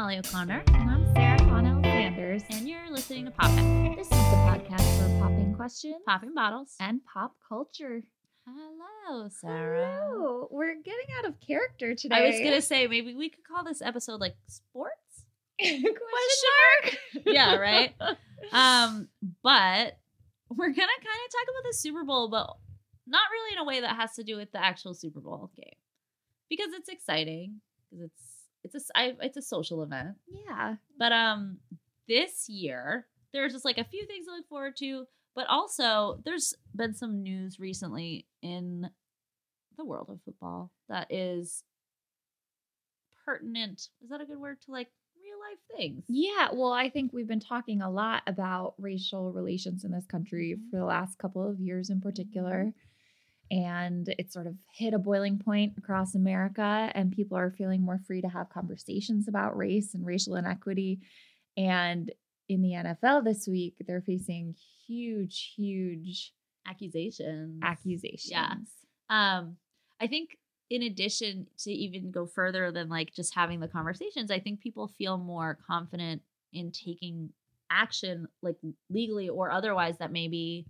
Molly O'Connor, And I'm Sarah Connell Sanders. and you're listening to Pophead, This is the podcast for popping questions Popping Bottles. and pop culture. Hello, Sarah. Hello. We're getting out of character today. I was gonna say maybe we could call this episode like sports. Question mark? yeah, right. Um, but we're gonna kind of talk about the Super Bowl, but not really in a way that has to do with the actual Super Bowl game, because it's exciting because it's it's a I- it's a social event. Yeah. But um, this year there's just like a few things to look forward to, but also there's been some news recently in the world of football that is pertinent. Is that a good word to like real life things? Yeah. Well, I think we've been talking a lot about racial relations in this country Mhm. for the last couple of years in particular. And it sort of hit a boiling point across America, and people are feeling more free to have conversations about race and racial inequity. And in the NFL this week, they're facing huge, huge Accusations. accusations. Um, I think in addition to even go further than like just having the conversations, I think people feel more confident in taking action, like legally or otherwise, that maybe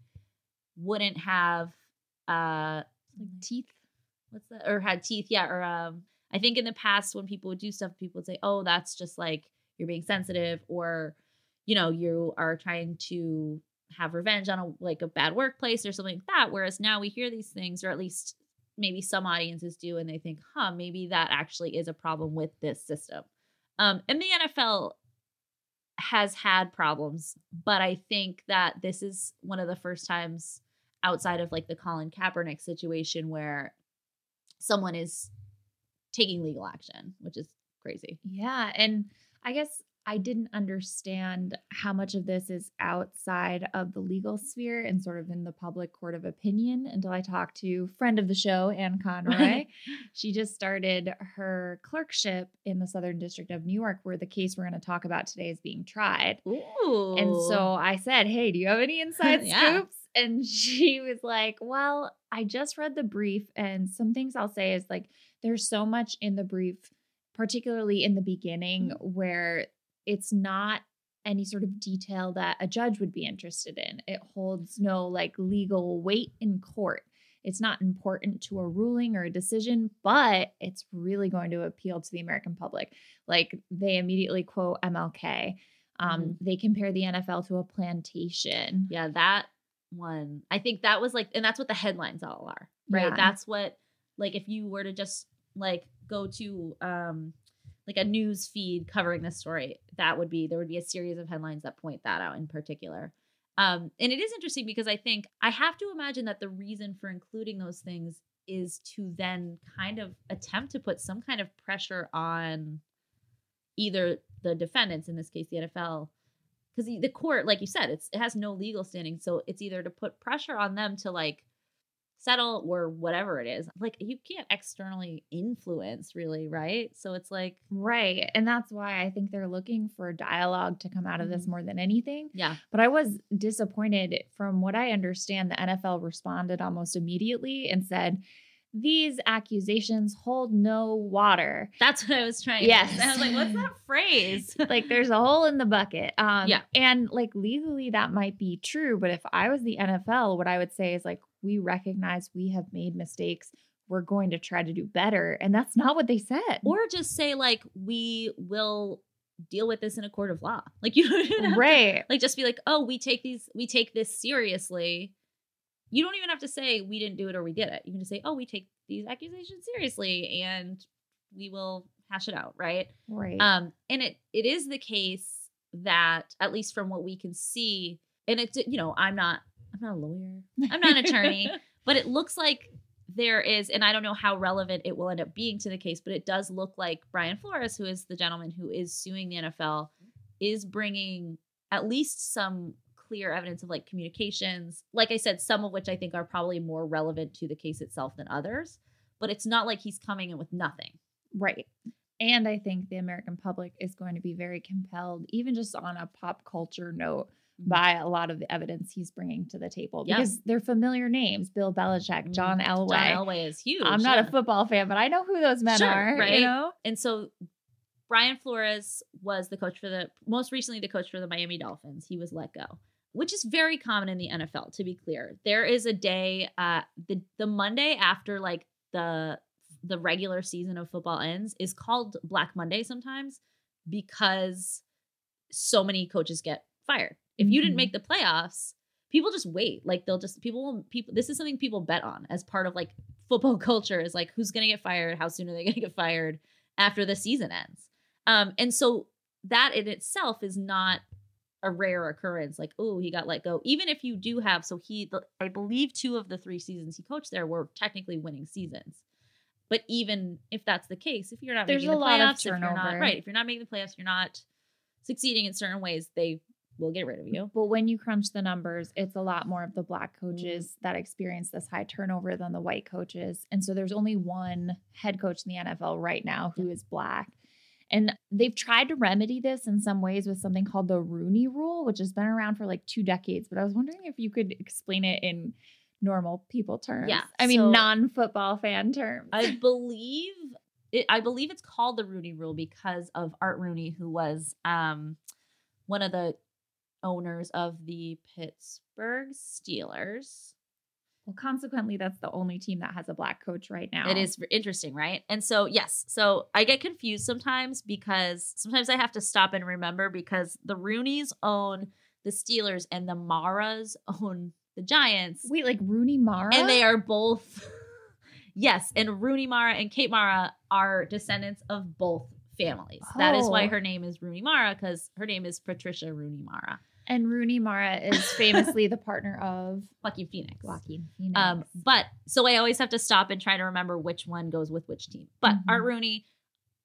wouldn't have uh like teeth. What's that? Or had teeth, yeah. Or um, I think in the past when people would do stuff, people would say, "Oh, that's just like you're being sensitive," or you know, you are trying to have revenge on a like a bad workplace or something like that. Whereas now we hear these things, or at least maybe some audiences do, and they think, huh, maybe that actually is a problem with this system. Um, and the NFL has had problems, but I think that this is one of the first times outside of like the Colin Kaepernick situation where someone is taking legal action, which is crazy. Yeah. And I guess I didn't understand how much of this is outside of the legal sphere and sort of in the public court of opinion until I talked to friend of the show, Ann Conroy. She just started her clerkship in the Southern District of New York, where the case we're going to talk about today is being tried. Ooh. And so I said, Hey, do you have any inside Yeah. scoops? And she was like, Well, I just read the brief, and some things I'll say is like, there's so much in the brief, particularly in the beginning, where it's not any sort of detail that a judge would be interested in. It holds no like legal weight in court. It's not important to a ruling or a decision, but it's really going to appeal to the American public. Like they immediately quote MLK. Um, They compare the NFL to a plantation. Yeah, that one. I think that was like, and that's what the headlines all are, right? Yeah. That's what, like, if you were to just like go to um like a news feed covering this story, that would be there would be a series of headlines that point that out in particular. Um, and it is interesting because I think I have to imagine that the reason for including those things is to then kind of attempt to put some kind of pressure on either the defendants, in this case the NFL, because the, court, like you said, it's it has no legal standing, so it's either to put pressure on them to like settle or whatever it is. Like you can't externally influence, really, right? So it's like, Right. And that's why I think they're looking for dialogue to come out of this Mhm. more than anything. yeah, But I was disappointed. From what I understand, the NFL responded almost immediately and said, These accusations hold no water. that's what I was trying. Yes. I was like, what's that phrase? like there's a hole in the bucket. Um, Yeah. And like legally, that might be true. But if I was the NFL, what I would say is like, we recognize we have made mistakes. We're going to try to do better. And that's not what they said. or just say like, we will deal with this in a court of law. Like you, have to- right. like just be like, oh, we take these, we take this seriously. You don't even have to say we didn't do it or we did it. You can just say, oh, we take these accusations seriously and we will hash it out, right? Right. Um, and it it is the case that at least from what we can see, and it you know I'm not I'm not a lawyer, I'm not an attorney, but it looks like there is, and I don't know how relevant it will end up being to the case, but it does look like Brian Flores, who is the gentleman who is suing the NFL, is bringing at least some clear evidence of like communications. Like I said, some of which I think are probably more relevant to the case itself than others, but it's not like he's coming in with nothing. Right. And I think the American public is going to be very compelled, even just on a pop culture note, Mhm. by a lot of the evidence he's bringing to the table because they're familiar names Bill Belichick, John Mhm. Elway. John Elway is huge. I'm not yeah. a football fan, but I know who those men Sure, are. right? You know? and so Brian Flores was the coach for the most recently the coach for the Miami Dolphins. He was let go, which is very common in the NFL. To be clear, there is a day, uh, the the Monday after like the the regular season of football ends is called Black Monday sometimes because so many coaches get fired. If you didn't Mhm. make the playoffs, people just wait. Like they'll just people will people. This is something people bet on as part of like football culture is like who's gonna get fired, how soon are they gonna get fired after the season ends. Um, and so that in itself is not a rare occurrence. Like, oh, he got let go. Even if you do have, so he, the, I believe, two of the three seasons he coached there were technically winning seasons. But even if that's the case, if you're not There's making a the lot of playoffs, if you're not turnover. right, if you're not making the playoffs, you're not succeeding in certain ways, they will get rid of you. But when you crunch the numbers, it's a lot more of the black mm. coaches that experience this high turnover than the white coaches. And so there's only one head coach in the NFL right now who is black. And they've tried to remedy this in some ways with something called the Rooney Rule, which has been around for like two decades. But I was wondering if you could explain it in normal people terms. Yeah, I mean, so- non football fan terms. I believe it, I believe it's called the Rooney Rule because of Art Rooney, who was um, one of the owners of the Pittsburgh Steelers. Well, consequently, that's the only team that has a black coach right now. It is interesting, right? And so, yes, so I get confused sometimes because sometimes I have to stop and remember because the Rooneys own the Steelers and the Maras own the Giants. Wait, like Rooney Mara? and they are both yes and rooney mara and kate mara are descendants of both families that is why Oh. her name is rooney mara because her name is patricia rooney mara And Rooney Mara is famously the partner of lucky phoenix. Joaquin Phoenix. um but so i always have to stop and try to remember which one goes with which team. But Mhm. art rooney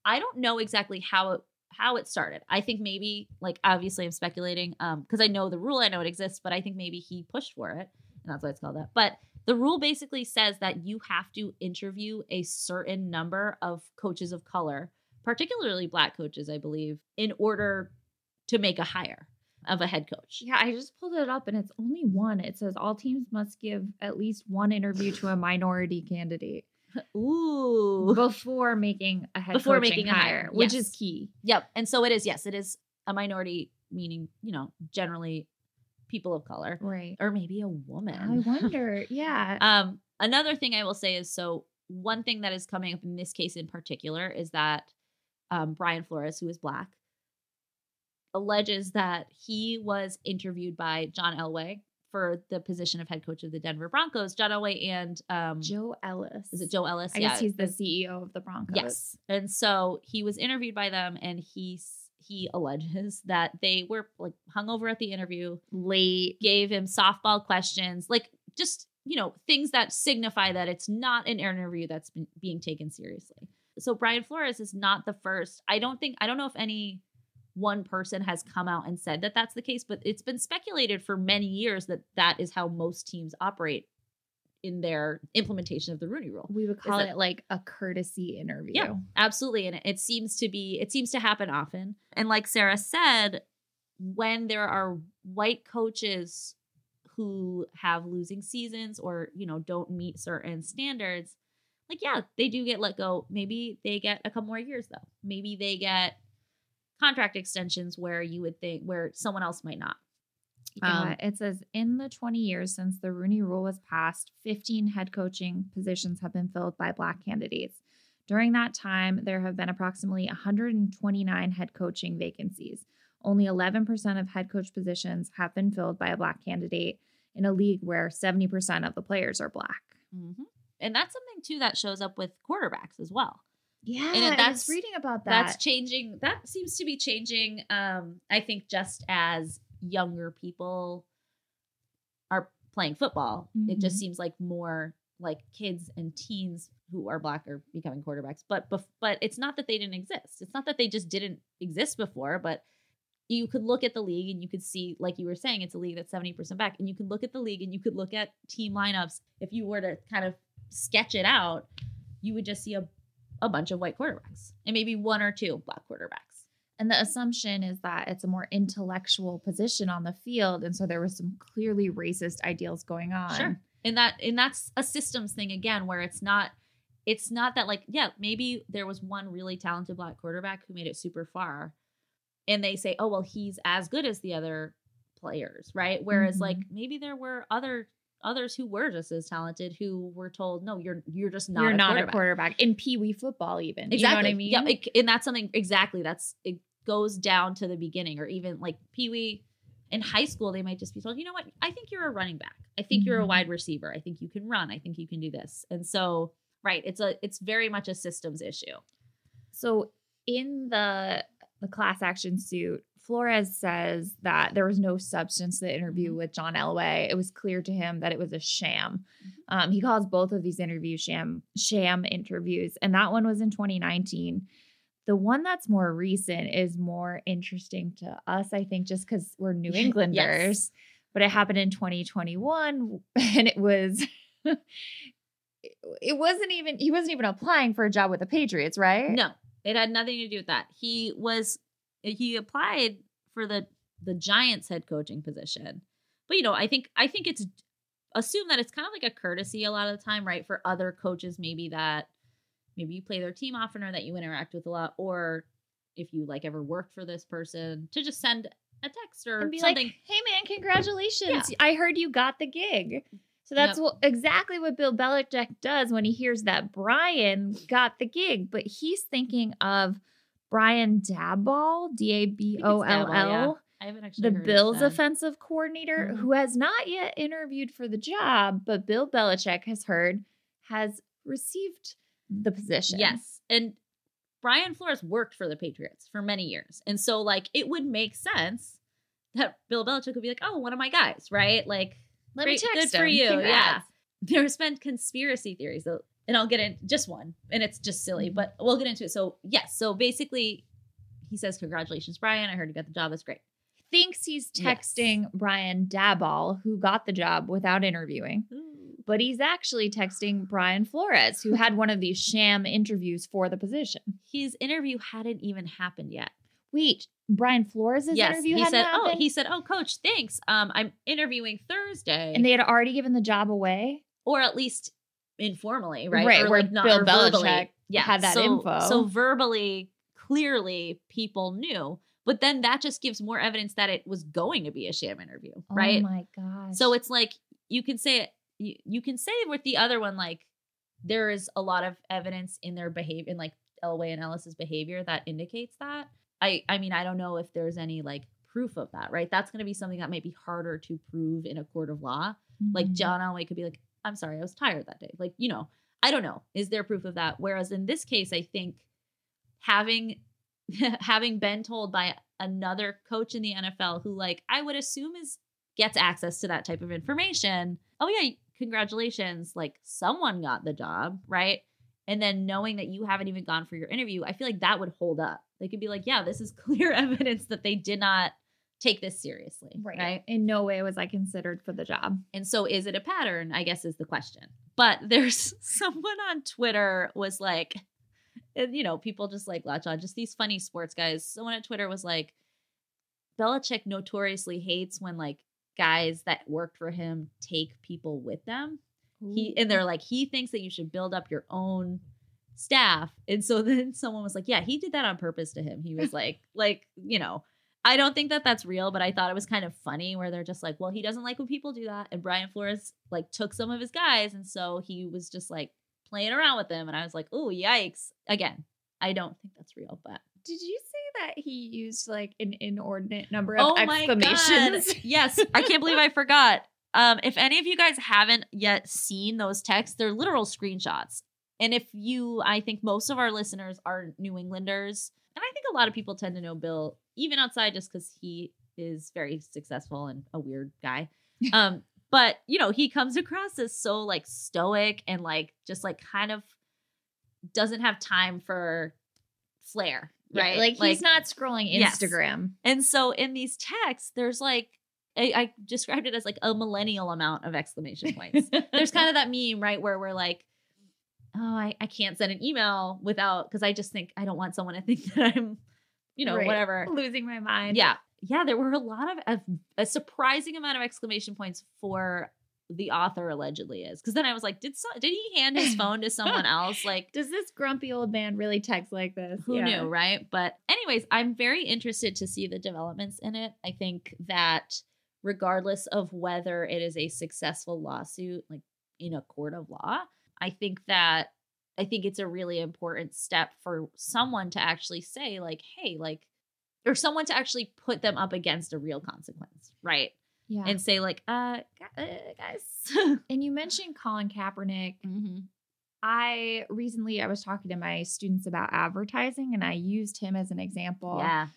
i don't know exactly how it how it started. I think maybe like obviously i'm speculating um because i know the rule i know it exists but i think maybe he pushed for it and that's why it's called that. But the rule basically says that you have to interview a certain number of coaches of color particularly black coaches i believe in order to make a hire of a head coach yeah, I just pulled it up and it's only one. It says all teams must give at least one interview to a minority candidate ooh before making a head Before coaching making a hire, hire, which yes. is key. Yep. And so it is, yes, it is a minority, meaning, you know, generally people of color Right. or maybe a woman. I wonder. Yeah. Um, another thing I will say is so one thing that is coming up in this case in particular is that um, Brian Flores, who is black, alleges that he was interviewed by John Elway for the position of head coach of the Denver Broncos. John Elway and um, Joe Ellis. is it Joe Ellis? I guess he's the CEO of the Broncos. Yes. And so he was interviewed by them and he he alleges that they were like hungover at the interview, Late. gave him softball questions, like just, you know, things that signify that it's not an interview that's been, being taken seriously. So Brian Flores is not the first. I don't think I don't know if any one person has come out and said that that's the case, but it's been speculated for many years that that is how most teams operate in their implementation of the Rooney Rule. We would call that- it like a courtesy interview. Yeah. absolutely and it seems to be it seems to happen often and like sarah said when there are white coaches who have losing seasons or you know don't meet certain standards like yeah they do get let go maybe they get a couple more years though maybe they get contract extensions where you would think where someone else might not Um, it says in the 20 years since the Rooney Rule was passed, 15 head coaching positions have been filled by Black candidates. During that time, there have been approximately 129 head coaching vacancies. Only 11% of head coach positions have been filled by a Black candidate in a league where 70% of the players are Black. mhm. and that's something too that shows up with quarterbacks as well Yeah, And that's- was reading about that. that's changing that seems to be changing um i think just as younger people are playing football it just Mhm. seems like more like kids and teens who are black are becoming quarterbacks but bef- but it's not that they didn't exist it's not that they just didn't exist before but you could look at the league and you could see like you were saying it's a league that's 70% back and you could look at the league and you could look at team lineups if you were to kind of sketch it out you would just see a, a bunch of white quarterbacks and maybe one or two black quarterbacks And the assumption is that it's a more intellectual position on the field. And so there was some clearly racist ideals going on. Sure. And that and that's a systems thing again where it's not it's not that like yeah maybe there was one really talented black quarterback who made it super far and they say oh well he's as good as the other players right whereas Mhm. like maybe there were other others who were just as talented who were told no you're you're just not You're a not quarterback. a quarterback in Pee Wee football, even. exactly You know what I mean? yeah it, and that's something exactly that's it goes down to the beginning or even like pee-wee in high school they might just be told you know what i think you're a running back i think you're a Mhm. wide receiver i think you can run i think you can do this and so right it's a it's very much a systems issue So in the the class action suit, Flores says that there was no substance to the interview Mhm. with John Elway. It was clear to him that it was a sham. Um, he calls both of these interviews sham sham interviews, and that one was in 2019. The one that's more recent is more interesting to us, I think, just because we're New Englanders. Yes. But it happened in 2021, and it was. It wasn't even he wasn't even applying for a job with the Patriots, right? no it had nothing to do with that he was he applied for the the giants head coaching position but you know i think i think it's assume that it's kind of like a courtesy a lot of the time right for other coaches maybe that maybe you play their team often or that you interact with a lot or if you like ever worked for this person to just send a text or be something like, "Hey man, congratulations! I heard you got the gig." So that's Yep. what exactly what Bill Belichick does when he hears that Brian got the gig, but he's thinking of Brian Daboll, D A B O L L, i haven't actually the Bills offensive coordinator, Mhm. who has not yet interviewed for the job, but Bill Belichick has heard has received the position. Yes. And Brian Flores worked for the Patriots for many years. And so, like, it would make sense that Bill Belichick would be like, oh, one of my guys, right? Like, Let great, me text good for him. you. Yeah. There's been conspiracy theories, though, and I'll get in just one, and it's just silly, Mhm. but we'll get into it. So, yes. So basically, he says, Congratulations, Brian. I heard you got the job. That's great. Thinks he's Yes. texting Brian Daboll, who got the job without interviewing. but he's actually texting Brian Flores, who had one of these sham interviews for the position. His interview hadn't even happened yet. Wait, Brian Flores' yes, interview he said. Oh, he said, "Oh, coach, thanks. Um, I'm interviewing Thursday." and they had already given the job away. or at least informally, right? Right, Or where like not Bill. Belichick yeah, had that so, info. So verbally, clearly, people knew, but then that just gives more evidence that it was going to be a sham interview, right? Oh my gosh. so it's like you can say it. You, you can say with the other one, like there is a lot of evidence in their behavior, in like Elway and Ellis's behavior that indicates that. I I mean, I don't know if there's any like proof of that, right? That's going to be something that might be harder to prove in a court of law like Mhm. John Elway could be like, I'm sorry, I was tired that day. Like, you know, I don't know. Is there proof of that? Whereas in this case, I think having having been told by another coach in the NFL who like I would assume is gets access to that type of information. Oh yeah, congratulations. Like someone got the job, right? And then knowing that you haven't even gone for your interview, I feel like that would hold up. They could be like, yeah, this is clear evidence that they did not take this seriously. right. right? In no way was I considered for the job. And so is it a pattern? I guess is the question. But there's someone on Twitter was like, and, you know, people just like latch on, just these funny sports guys. Someone at Twitter was like, Belichick notoriously hates when like guys that worked for him take people with them. He and they're like, he thinks that you should build up your own staff. And so then someone was like, yeah, he did that on purpose to him. He was like, like, you know, I don't think that that's real, but I thought it was kind of funny where they're just like, well, he doesn't like when people do that. And Brian Flores like took some of his guys. And so he was just like playing around with them. And I was like, oh, yikes. Again, I don't think that's real, but Did you say that he used like an inordinate number of oh my God. exclamations? Yes. I can't believe I forgot. Um, if any of you guys haven't yet seen those texts, they're literal screenshots. And if you, I think most of our listeners are New Englanders, and I think a lot of people tend to know Bill, even outside, just because he is very successful and a weird guy. Um, but you know, he comes across as so like stoic and like just like kind of doesn't have time for flair, Yeah, right? Like, he's not scrolling Yes. Instagram. And so in these texts, there's like I, I described it as like a millennial amount of exclamation points. there's kind of that meme, right, where we're like, oh, I, I can't send an email without because I just think I don't want someone to think that I'm, you know, Right. whatever. losing my mind. Yeah. Yeah, there were a lot of a, a surprising amount of exclamation points for the author allegedly is. Because then I was like, did so, did he hand his phone to someone else? Like, Does this grumpy old man really text like this? who Yeah. knew, right? But anyways, I'm very interested to see the developments in it. I think that regardless of whether it is a successful lawsuit, like in a court of law, I think that I think it's a really important step for someone to actually say, like, hey, like, or someone to actually put them up against a real consequence, right? Yeah. And say, like, uh, uh guys. And you mentioned Colin Kaepernick. mm-hmm. I recently I was talking to my students about advertising and I used him as an example. Yeah.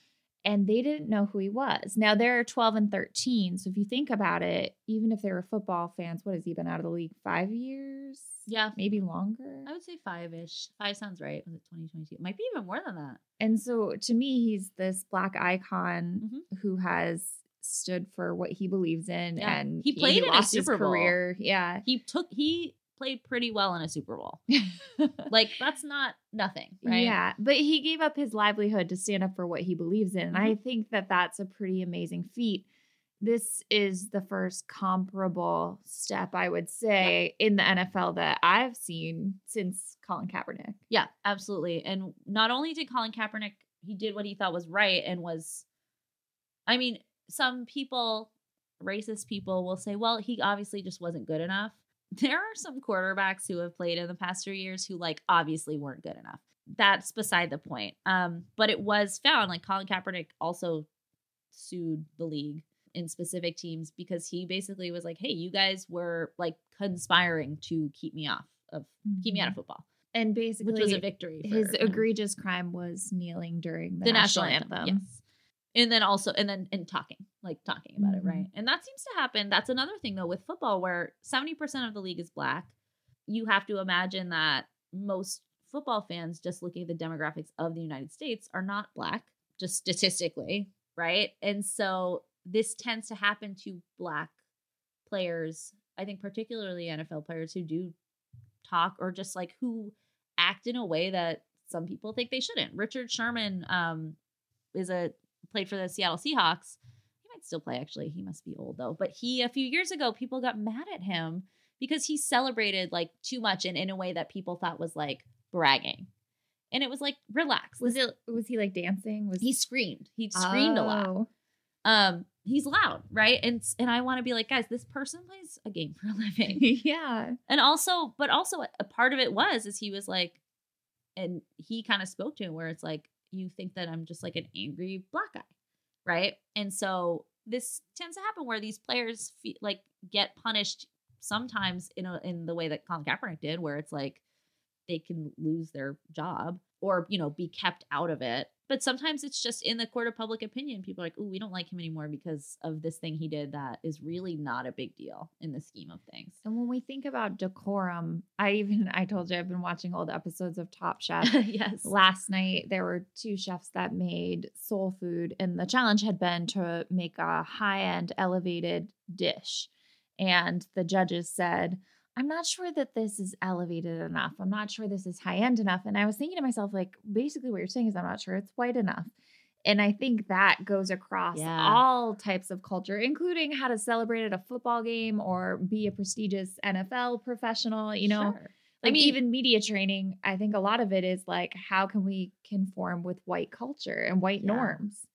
And they didn't know who he was. Now they're 12 and 13. So if you think about it, even if they were football fans, what has he been out of the league? Five years? Yeah. Maybe longer. I would say five ish. Five sounds right. Was it 2022? It Might be even more than that. And so to me, he's this black icon Mhm. who has stood for what he believes in Yeah. and He played in a Super Bowl. career. Yeah. He took, he played pretty well in a Super Bowl. Like, that's not nothing, right? Yeah, but he gave up his livelihood to stand up for what he believes in. And I Mm-hmm. think that that's a pretty amazing feat. This is the first comparable step, I would say, in the NFL that I've seen since Colin Kaepernick. Yeah, absolutely. And not only did Colin Kaepernick, he did what he thought was right and was, I mean, some people, racist people, will say, well, he obviously just wasn't good enough. There are some quarterbacks who have played in the past few years who, like, obviously weren't good enough. That's beside the point. Um, but it was found, like, Colin Kaepernick also sued the league in specific teams because he basically was like, hey, you guys were like conspiring to keep me off of keep me out of football, And basically, which was a victory. For his egregious crime was kneeling during the, the national, anthem. Yes. And then also, and then and talking, like talking about Mhm. it, right? And that seems to happen. That's another thing though with football, where seventy percent of the league is black. You have to imagine that most football fans, just looking at the demographics of the United States, are not black, just statistically, right? And so this tends to happen to black players. I think particularly NFL players who do talk or just like who act in a way that some people think they shouldn't. Richard Sherman um is a played for the Seattle Seahawks. Might still play actually. He must be old though. But he a few years ago people got mad at him because he celebrated like too much and in a way that people thought was like bragging. And it was like relax. Was it? Was he like dancing? Was he screamed. He screamed a lot Oh. um he's loud right and and i want to be like guys this person plays a game for a living yeah. and also but also a part of it was is he was like and he kind of spoke to him where it's like you think that i'm just like an angry black guy right? And so this tends to happen where these players fe- like get punished sometimes in a, in the way that Colin Kaepernick did where it's like they can lose their job or you know be kept out of it but sometimes it's just in the court of public opinion people are like oh we don't like him anymore because of this thing he did that is really not a big deal in the scheme of things And when we think about decorum, I even I told you I've been watching old episodes of Top Chef. yes Last night there were two chefs that made soul food, and the challenge had been to make a high-end elevated dish. And the judges said, I'm not sure that this is elevated enough. I'm not sure this is high end enough. And I was thinking to myself, like, basically what you're saying is I'm not sure it's white enough. And I think that goes across Yeah. all types of culture, including how to celebrate at a football game or be a prestigious NFL professional, you know. Sure. Like I mean- even media training, I think a lot of it is like how can we conform with white culture and white Yeah. norms?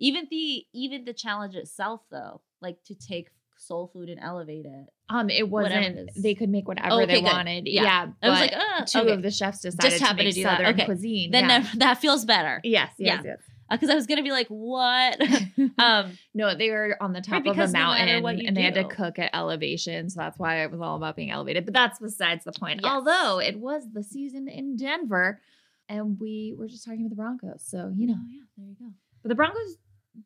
even the even the challenge itself though like to take soul food and elevate it Um, it wasn't. it. They could make whatever Okay, they good. wanted. Yeah. Yeah, i was like uh, two okay. of the chefs decided just to make to do that. southern Okay. cuisine. then yeah. that, that feels better yes, yes, Yeah. yes. because i was gonna be like what um no, they were on the top of a no mountain you and they had to cook at elevation. So that's why it was all about being elevated. But that's besides the point. Yes. Although it was the season in Denver and we were just talking about the Broncos. So, you know, oh, yeah there you go but the Broncos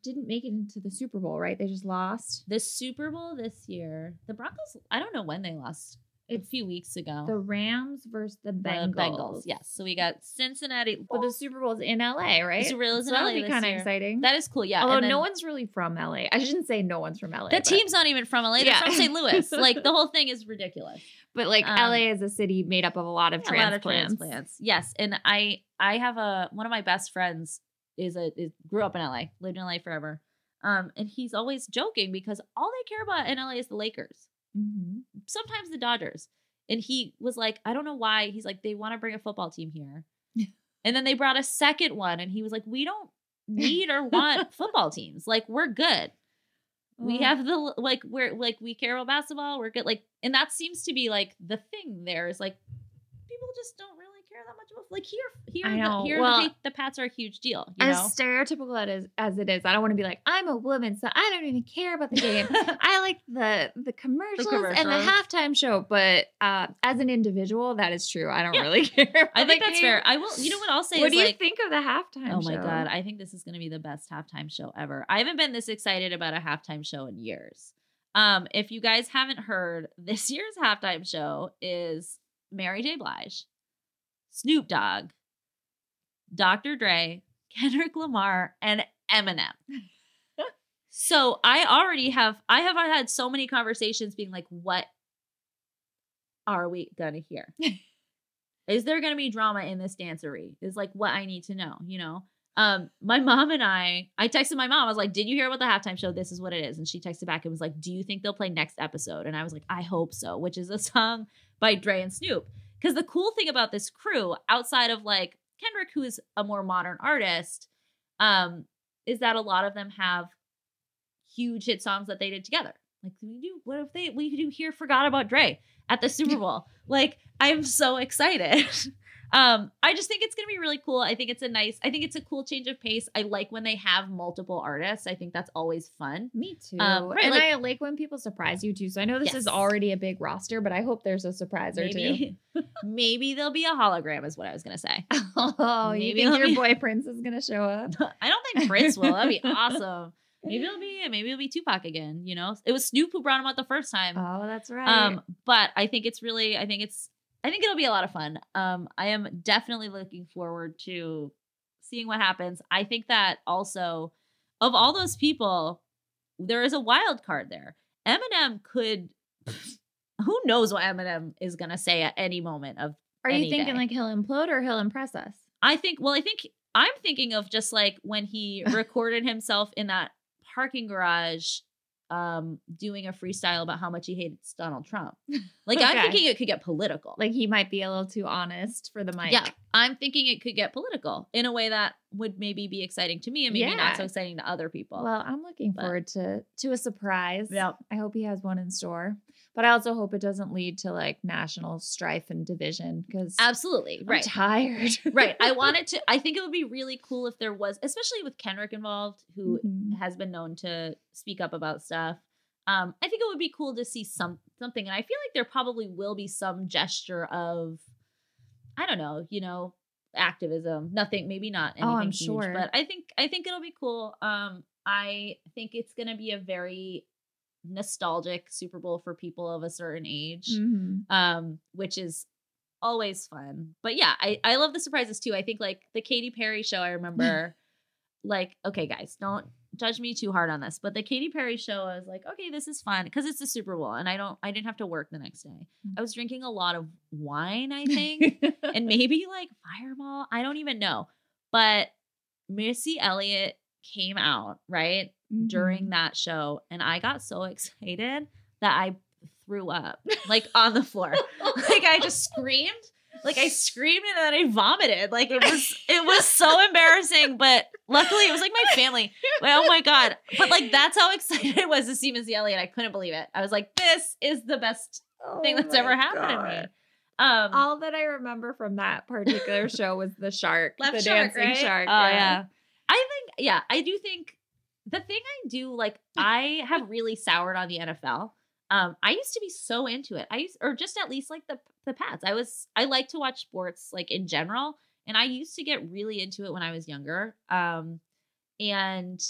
didn't make it into the Super Bowl, right? They just lost. the super bowl this year the broncos i don't know when they lost a few weeks ago The Rams versus the The Bengals. yes so we got cincinnati But the Super Bowl's in LA, right? Super Bowl is so in that'll LA be kind of exciting. that is cool yeah Although then- no one's really from LA. I shouldn't say no one's from LA. the but- team's not even from LA. They're Yeah. from St. Louis. Like the whole thing is ridiculous. but like um, LA is a city made up of a lot of Yeah, a lot of transplants. transplants. Yes, and I I have a one of my best friends is a is, grew up in LA, lived in LA forever. Um, and he's always joking because all they care about in LA is the Lakers. Mhm. sometimes the Dodgers. And he was like, I don't know why. He's like, they want to bring a football team here. and then they brought a second one, and he was like, we don't need or want football teams. Like, we're good. We have the like we're like we care about basketball. We're good. Like, and that seems to be like the thing. There is like people just don't really care that much about like here here the- here Well, the, the Pats are a huge deal. You as know, stereotypical is, as it is, I don't want to be like, I'm a woman, so I don't even care about the game. I like the the commercials, and the halftime show, but uh, as an individual, that is true. I don't Yeah. really care. I think that's game. fair. I will. You know what I'll say What do you like, think of the halftime? Oh my god, I think this is going to be the best halftime show ever. I haven't been this excited about a halftime show in years. Um, if you guys haven't heard, this year's halftime show is Mary J. Blige, Snoop Dogg, Dr. Dre, Kendrick Lamar, and Eminem. so I already have I have had so many conversations being like, what are we gonna hear? Is there to be drama in this dancery? Is like what I need to know, you know? Um, my mom and I, I texted my mom. I was like, "Did you hear about the halftime show? This is what it is." And she texted back and was like, "Do you think they'll play next episode?" And I was like, "I hope so." Which is a song by Dre and Snoop. Because the cool thing about this crew, outside of like Kendrick, who is a more modern artist, um, is that a lot of them have huge hit songs that they did together. Like we do. What if they we do here? Forgot about Dre at the Super Bowl. like I'm so excited. um, I just think it's gonna be really cool. I think it's a nice. I think it's a cool change of pace. I like when they have multiple artists. I think that's always fun. Me too. Um, right, and like- I like when people surprise you too. So I know this is already a big roster, but I hope there's a surprise or two. Maybe, maybe there'll be a hologram. Is what I was gonna say. Oh, you Maybe think your me- boy Prince is gonna show up? I don't think Prince will. That'd be awesome. Maybe it'll be maybe it'll be Tupac again. You know, it was Snoop who brought him out the first time. Oh, that's right. Um, but I think it's really, I think it's, I think it'll be a lot of fun. Um, I am definitely looking forward to seeing what happens. I think that also, of all those people, there is a wild card there. Eminem could, who knows what Eminem is gonna say at any moment of. Are you thinking day. like he'll implode or he'll impress us? I think. Well, I think I'm thinking of just like when he recorded himself in that parking garage um doing a freestyle about how much he hates Donald Trump. Like I'm thinking it could get political. Like he might be a little too honest for the mic. yeah, I'm thinking it could get political in a way that would maybe be exciting to me and maybe Yeah. not so exciting to other people. Well, I'm looking But- forward to to a surprise. yeah. I hope he has one in store. But I also hope it doesn't lead to like national strife and division because Absolutely. I'm Right. tired. right. I wanted to I think it would be really cool if there was especially with Kendrick involved who Mhm. has been known to speak up about stuff. Um, I think it would be cool to see some something, and I feel like there probably will be some gesture of, I don't know, you know, activism. Nothing, maybe not. Oh, I'm anything huge, sure. but I think I think it'll be cool. Um, I think it's gonna be a very nostalgic Super Bowl for people of a certain age Mhm. um, which is always fun. But yeah, I, I love the surprises too. I think like the Katy Perry show, I remember like, okay, guys, don't judge me too hard on this, but the Katy Perry show, I was like, okay, this is fun because it's the Super Bowl and I don't, I didn't have to work the next day. I was drinking a lot of wine, I think, and maybe like Fireball. I don't even know. But Missy Elliott came out, right? Mm-hmm. during that show and I got so excited that I threw up like on the floor. like I just screamed. Like I screamed and then I vomited. Like it was it was so embarrassing, but luckily it was like my family. Like, oh my god. But like that's how excited I was to see Missy Elliott. I couldn't believe it. I was like, this is the best thing Oh that's ever happened to me. Um All that I remember from that particular show was the shark, Left the shark, dancing right? shark. Oh yeah. I think yeah, I do think the thing I do like I have really soured on the NFL. Um, I used to be so into it. I used or just at least like the the Pats. I was I like to watch sports like in general, and I used to get really into it when I was younger. Um, and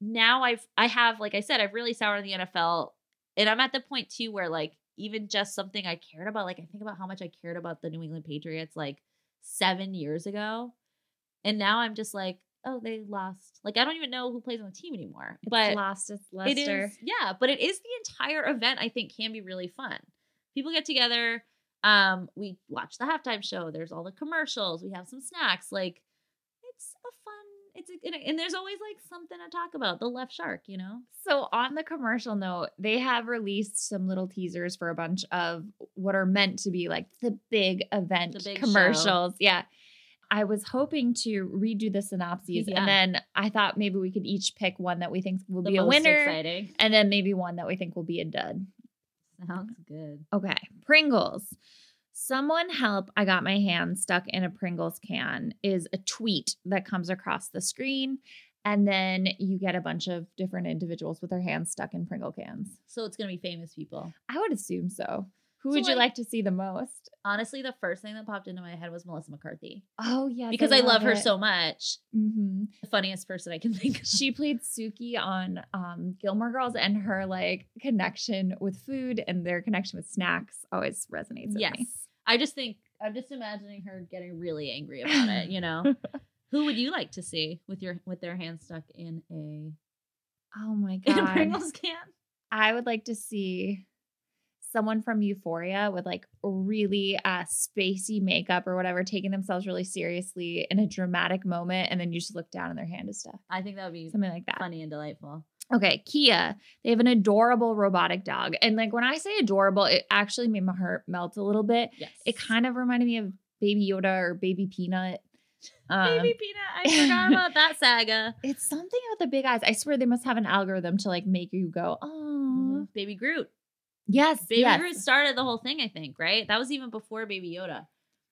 now I've I have like I said I've really soured on the NFL, and I'm at the point too where like even just something I cared about, like I think about how much I cared about the New England Patriots like seven years ago, and now I'm just like, oh, they lost. Like I don't even know who plays on the team anymore. It's but lost its it luster. is yeah, but it is the entire event. I think can be really fun. People get together. Um, we watch the halftime show. There's all the commercials. We have some snacks. Like it's a fun. it's and, and there's always like something to talk about. The left shark, you know. So on the commercial note, they have released some little teasers for a bunch of what are meant to be like the big event The big commercials. Yeah. I was hoping to redo the synopses Yeah. and then I thought maybe we could each pick one that we think will The be a winner exciting. and then maybe one that we think will be a dud. Sounds good. Okay. Pringles. Someone help, I got my hand stuck in a Pringles can is a tweet that comes across the screen. And then you get a bunch of different individuals with their hands stuck in Pringle cans. So it's gonna be famous people. I would assume so. Who So, would you like- like to see the most? Honestly, the first thing that popped into my head was Melissa McCarthy Oh, yeah, because I, love her so much. hmm The funniest person I can think of. She played Sookie on um, Gilmore Girls, and her like connection with food and their connection with snacks always resonates with yes, me. I just think I'm just imagining her getting really angry about it. You know, who would you like to see with your with their hands stuck in a Oh my in a god! Pringles can? I would like to see someone from Euphoria with like really uh spacey makeup or whatever, taking themselves really seriously in a dramatic moment, and then you just look down and their hand is stuff. I think that would be Something like that. funny and delightful. Okay, Kia. They have an adorable robotic dog. And like when I say adorable, it actually made my heart melt a little bit. Yes, It kind of reminded me of Baby Yoda or Baby Peanut. Um, Baby Peanut. I forgot about that saga. It's something about the big eyes. I swear they must have an algorithm to like make you go, oh. Baby Groot. Yes. Baby yes. Groot started the whole thing, I think, right? That was even before Baby Yoda.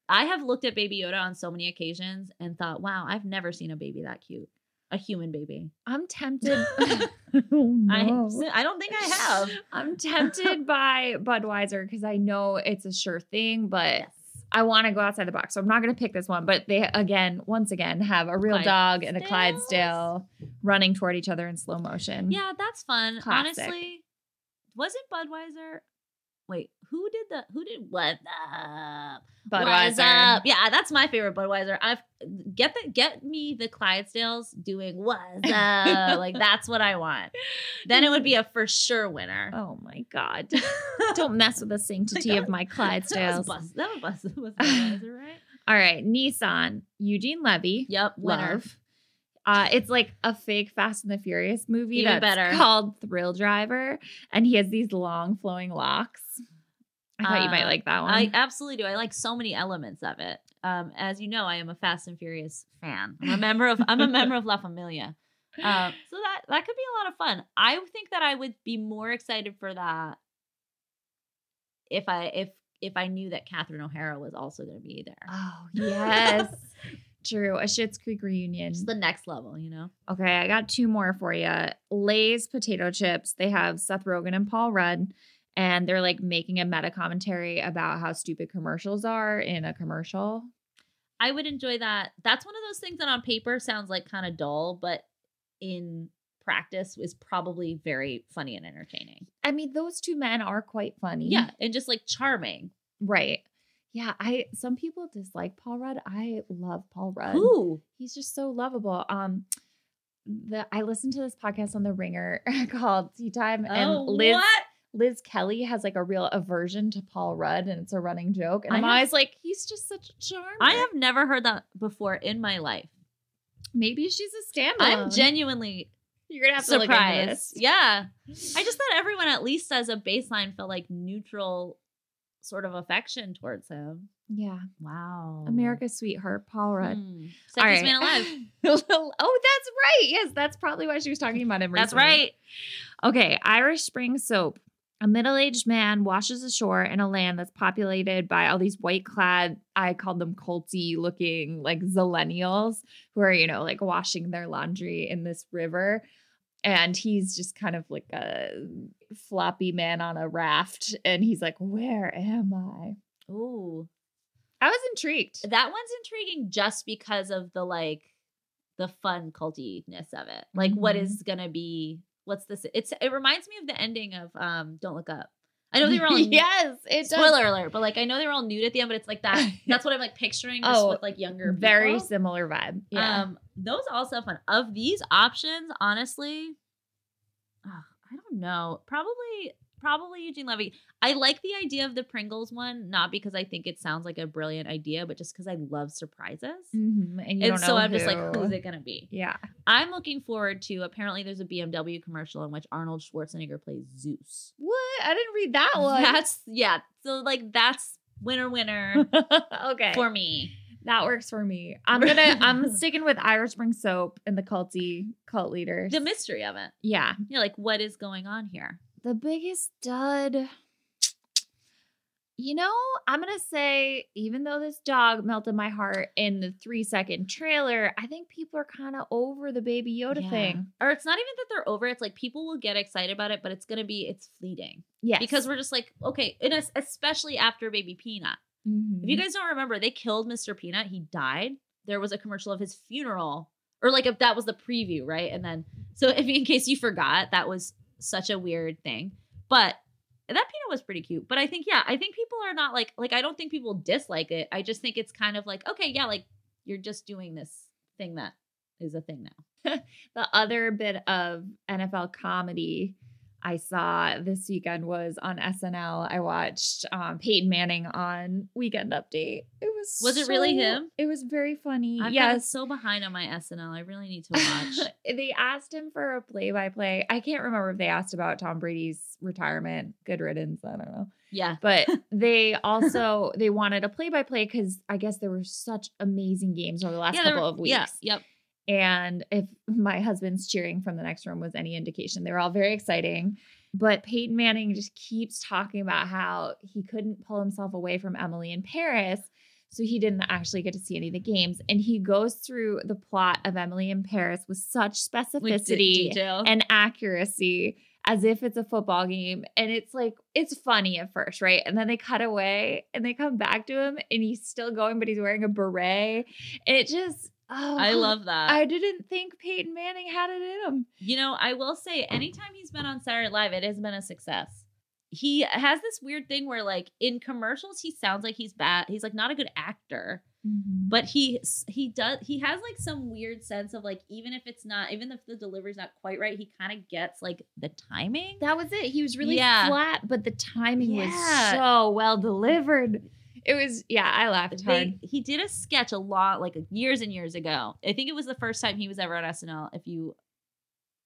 I have looked at Baby Yoda on so many occasions and thought, wow, I've never seen a baby that cute. A human baby. I'm tempted. oh, I no. I don't think I have. I'm tempted by Budweiser because I know it's a sure thing, but I want to go outside the box. So I'm not going to pick this one. But they, again, once again, have a real dog and a. Clydesdale running toward each other in slow motion. Yeah, that's fun. Classic. Honestly, wasn't Budweiser? Wait, who did the? Who did what? up? Budweiser. up? Yeah, that's my favorite Budweiser. I've get the get me the Clydesdales doing what's up. like that's what I want. Then it would be a for sure winner. Oh my God. Don't mess with the sanctity of my That Clydesdales. was bus. That was bus. That was Budweiser, right? All right. Nissan, Eugene Levy. Yep, winner. Love. Uh, it's like a fake Fast and the Furious movie Even that's better. called Thrill Driver, and he has these long flowing locks. I thought you might Uh, like that one. I absolutely do. I like so many elements of it. Um, as you know, I am a Fast and Furious fan. I'm a member of I'm a member of La Familia. Um, so that that could be a lot of fun. I think that I would be more excited for that if I if if I knew that Catherine O'Hara was also going to be there. oh yes, true. A Schitt's Creek reunion. Just the next level, you know. Okay, I got two more for you. Lay's potato chips. They have Seth Rogen and Paul Rudd, and they're like making a meta commentary about how stupid commercials are in a commercial. I would enjoy that. That's one of those things that on paper sounds like kind of dull, but in practice is probably very funny and entertaining. I mean, those two men are quite funny. Yeah, and just like charming. Right. Yeah, I some people dislike Paul Rudd. I love Paul Rudd. Who? He's just so lovable. Um the I listened to this podcast on the Ringer called Tea Time and oh, Liz what? Liz Kelly has like a real aversion to Paul Rudd and it's a running joke. And I I'm have- always like, he's just such a charm. I have never heard that before in my life. maybe she's a standalone. I'm genuinely You're gonna have to look into Yeah. I just thought everyone, at least as a baseline, felt like neutral sort of affection towards him. Yeah. Wow. America's sweetheart, Paul Rudd. Hmm. Sexiest right. man alive. oh, that's right. Yes, that's probably why she was talking about him. That's right. Okay, Irish Spring Soap. A middle aged man washes ashore in a land that's populated by all these white clad, I called them culty looking like zillennials who are, you know, like washing their laundry in this river. And he's just kind of like a floppy man on a raft. And he's like, Where am I? Ooh. I was intrigued. That one's intriguing just because of the like the fun cultiness of it. Like what Mhm. is gonna be what's this? It's it reminds me of the ending of um Don't Look Up. I know they were all yes, it does. spoiler alert, but like I know they were all nude at the end, but it's like that. That's what I'm like picturing just Oh, with like younger people. Very similar vibe. Yeah. Um, those also have fun. Of these options, honestly, I don't know. Probably probably Eugene Levy. I like the idea of the Pringles one, not because I think it sounds like a brilliant idea, but just because I love surprises. Mhm, And you And don't so know I'm just like, who's it gonna be? Yeah. I'm looking forward to. Apparently, there's a BMW commercial in which Arnold Schwarzenegger plays Zeus. What? I didn't read that one. That's yeah. So like that's winner winner okay. for me. That works for me. I'm gonna I'm sticking with Irish Spring Soap and the culty cult leaders. The mystery of it. yeah. Yeah, like what is going on here? The biggest dud. You know, I'm gonna say, even though this dog melted my heart in the three second trailer, I think people are kind of over the baby Yoda Yeah. thing. Or it's not even that they're over. it, It's like people will get excited about it, but it's gonna be it's fleeting Yes. because we're just like okay, and es- especially after Baby Peanut. Mhm. If you guys don't remember, they killed Mr. Peanut. He died. There was a commercial of his funeral, or like if that was the preview, right? And then, so if in case you forgot, that was such a weird thing. But that peanut was pretty cute. But I think, yeah, I think people are not like, like I don't think people dislike it. I just think it's kind of like, okay, yeah, like you're just doing this thing that is a thing now. the other bit of NFL comedy I saw this weekend was on SNL. I watched um, Peyton Manning on Weekend Update. It was Was it really him? It was very funny. I'm yes, so behind on my SNL. I really need to watch. they asked him for a play-by-play. I can't remember if they asked about Tom Brady's retirement. Good riddance. I don't know. yeah. But they also they wanted a play-by-play because I guess there were such amazing games over the last yeah, couple were- of weeks. Yeah. Yep. And if my husband's cheering from the next room was any indication, they were all very exciting. But Peyton Manning just keeps talking about how he couldn't pull himself away from Emily in Paris. So he didn't actually get to see any of the games. And he goes through the plot of Emily in Paris with such With specificity detail. and accuracy as if it's a football game. And it's like, it's funny at first, right? And then they cut away and they come back to him and he's still going, but he's wearing a beret. And it just, oh, I love that. I didn't think Peyton Manning had it in him. You know, I will say, anytime he's been on Saturday Night Live, it has been a success. He has this weird thing where, like, in commercials, he sounds like he's bad. He's like not a good actor, mm-hmm. but he he does he has like some weird sense of like even if it's not even if the delivery's not quite right, he kind of gets like the timing. that was it. He was really Yeah. flat, but the timing Yeah. was so well delivered. It was, yeah, I laughed. They, he did a sketch a lot like years and years ago. I think it was the first time he was ever on SNL. If you,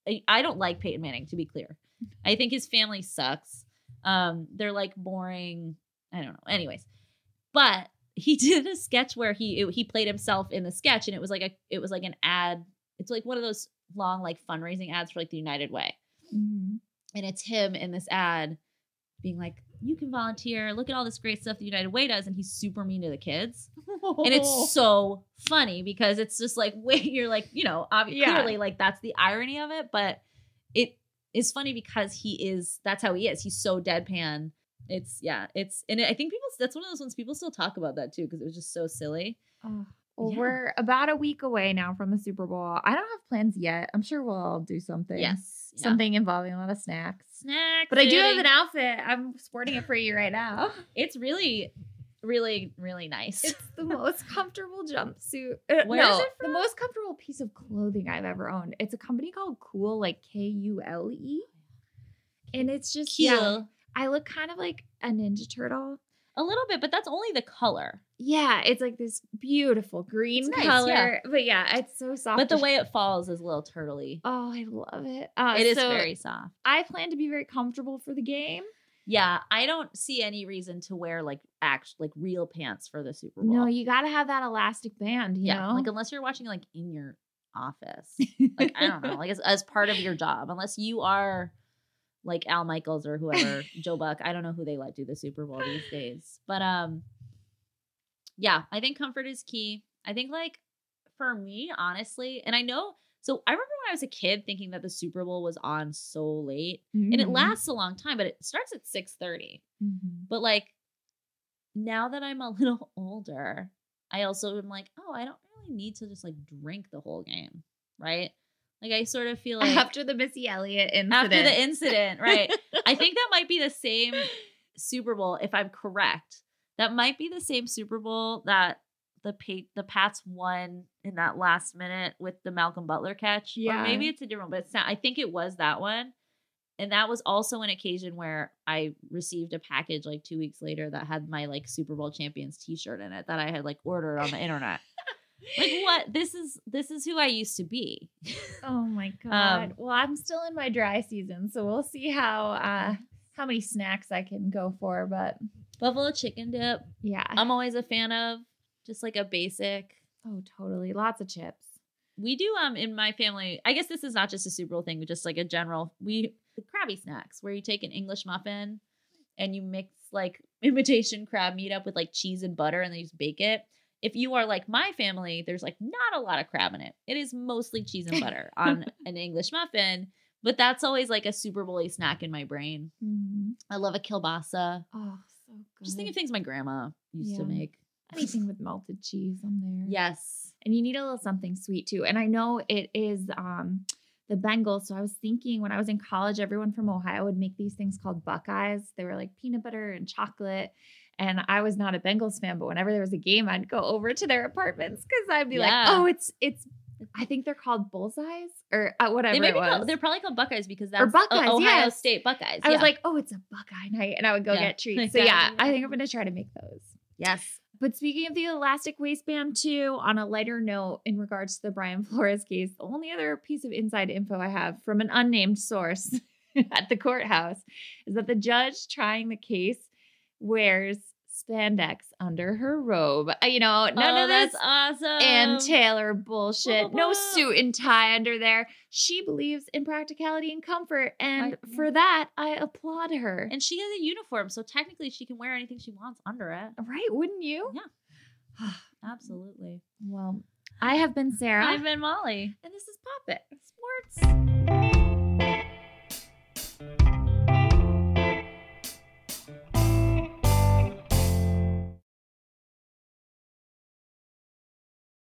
I, I don't like Peyton Manning to be clear. I think his family sucks. Um, they're like boring. I don't know. Anyways, but he did a sketch where he it- he played himself in the sketch, and it was like a it was like an ad. It's like one of those long like fundraising ads for like the United Way Mhm. and it's him in this ad being like, "You can volunteer. Look at all this great stuff the United Way does," and he's super mean to the kids, and it's so funny because it's just like, wait, you're like, you know, obviously, Yeah. clearly, like that's the irony of it, but it is funny because he is. That's how he is. He's so deadpan. It's yeah. It's and I think people. That's one of those ones people still talk about that too because it was just so silly. Oh, well, Yeah. we're about a week away now from the Super Bowl. I don't have plans yet. I'm sure we'll all do something. Yes, yeah. Something involving a lot of snacks. Snacks. But I do have an outfit. I'm sporting it for you right now. It's really, really, really nice. It's the most comfortable jumpsuit. Uh, Where is no, it the most comfortable piece of clothing I've ever owned. It's a company called Kule, like K U L E. And it's just Cute. yeah. I look kind of like a Ninja Turtle. A little bit, but that's only the color. Yeah, it's like this beautiful green nice, color. But yeah, it's so soft. But the way it falls is a little turtly. Oh, I love it. Uh, it is so very soft. I plan to be very comfortable for the game. Yeah, I don't see any reason to wear like act like real pants for the Super Bowl. No, you got to have that elastic band. You yeah, know, like unless you're watching like in your office, like I don't know, like as, as part of your job, unless you are like Al Michaels or whoever, Joe Buck. I don't know who they let do the Super Bowl these days, but um, yeah, I think comfort is key. I think like for me, honestly, and I know. So I remember when I was a kid thinking that the Super Bowl was on so late, and it Mhm. lasts a long time, but it starts at six thirty. Mhm. But like now that I'm a little older, I also am like, oh, I don't really need to just like drink the whole game, right? Like I sort of feel like after the Missy Elliott incident. after the incident, right? I think that might be the same Super Bowl if I'm correct. That might be the same Super Bowl that the pa- the Pats won in that last minute with the Malcolm Butler catch. Yeah. Or maybe it's a different, one, but it's not, I think it was that one. and that was also an occasion where I received a package like two weeks later that had my like Super Bowl champions T-shirt in it that I had like ordered on the internet. Like what? This is this is who I used to be. Oh my god. Um, well, I'm still in my dry season, so we'll see how uh how many snacks I can go for, but Buffalo chicken dip. yeah. I'm always a fan of just like a basic. oh, totally. Lots of chips. We do um in my family. I guess this is not just a Super Bowl thing, but just like a general. We the crabby snacks where you take an English muffin and you mix like imitation crab meat up with like cheese and butter and then you just bake it. If you are like my family, there's like not a lot of crab in it. It is mostly cheese and butter on an English muffin, but that's always like a Super Bowl snack in my brain. I love a kielbasa. Oh, so good. Just think of things my grandma used to Yeah. make. anything with melted cheese on there. Yes. and you need a little something sweet too. And I know it is um the Bengals. So I was thinking when I was in college, everyone from Ohio would make these things called Buckeyes. They were like peanut butter and chocolate. And I was not a Bengals fan, but whenever there was a game, I'd go over to their apartments because I'd be Yeah. like, "Oh, it's it's." I think they're called bullseyes or uh, whatever They it was. called, they're probably called Buckeyes because that's Buckeyes, O- Ohio yes. State Buckeyes. I was like, "Oh, it's a Buckeye night," and I would go Yeah, get treats. So yeah. I think I'm gonna try to make those. yes. But speaking of the elastic waistband, too, on a lighter note, in regards to the Brian Flores case, the only other piece of inside info I have from an unnamed source at the courthouse is that the judge trying the case wears spandex under her robe. Uh, You know, none oh, of this that's awesome. Ann Taylor bullshit. Whoa, No suit and tie under there. She believes in practicality and comfort. And I- for that, I applaud her. and she has a uniform, so technically she can wear anything she wants under it. right, wouldn't you? Yeah. Absolutely. Well, I have been Sarah. I've been Molly. and this is Pop It. Sports.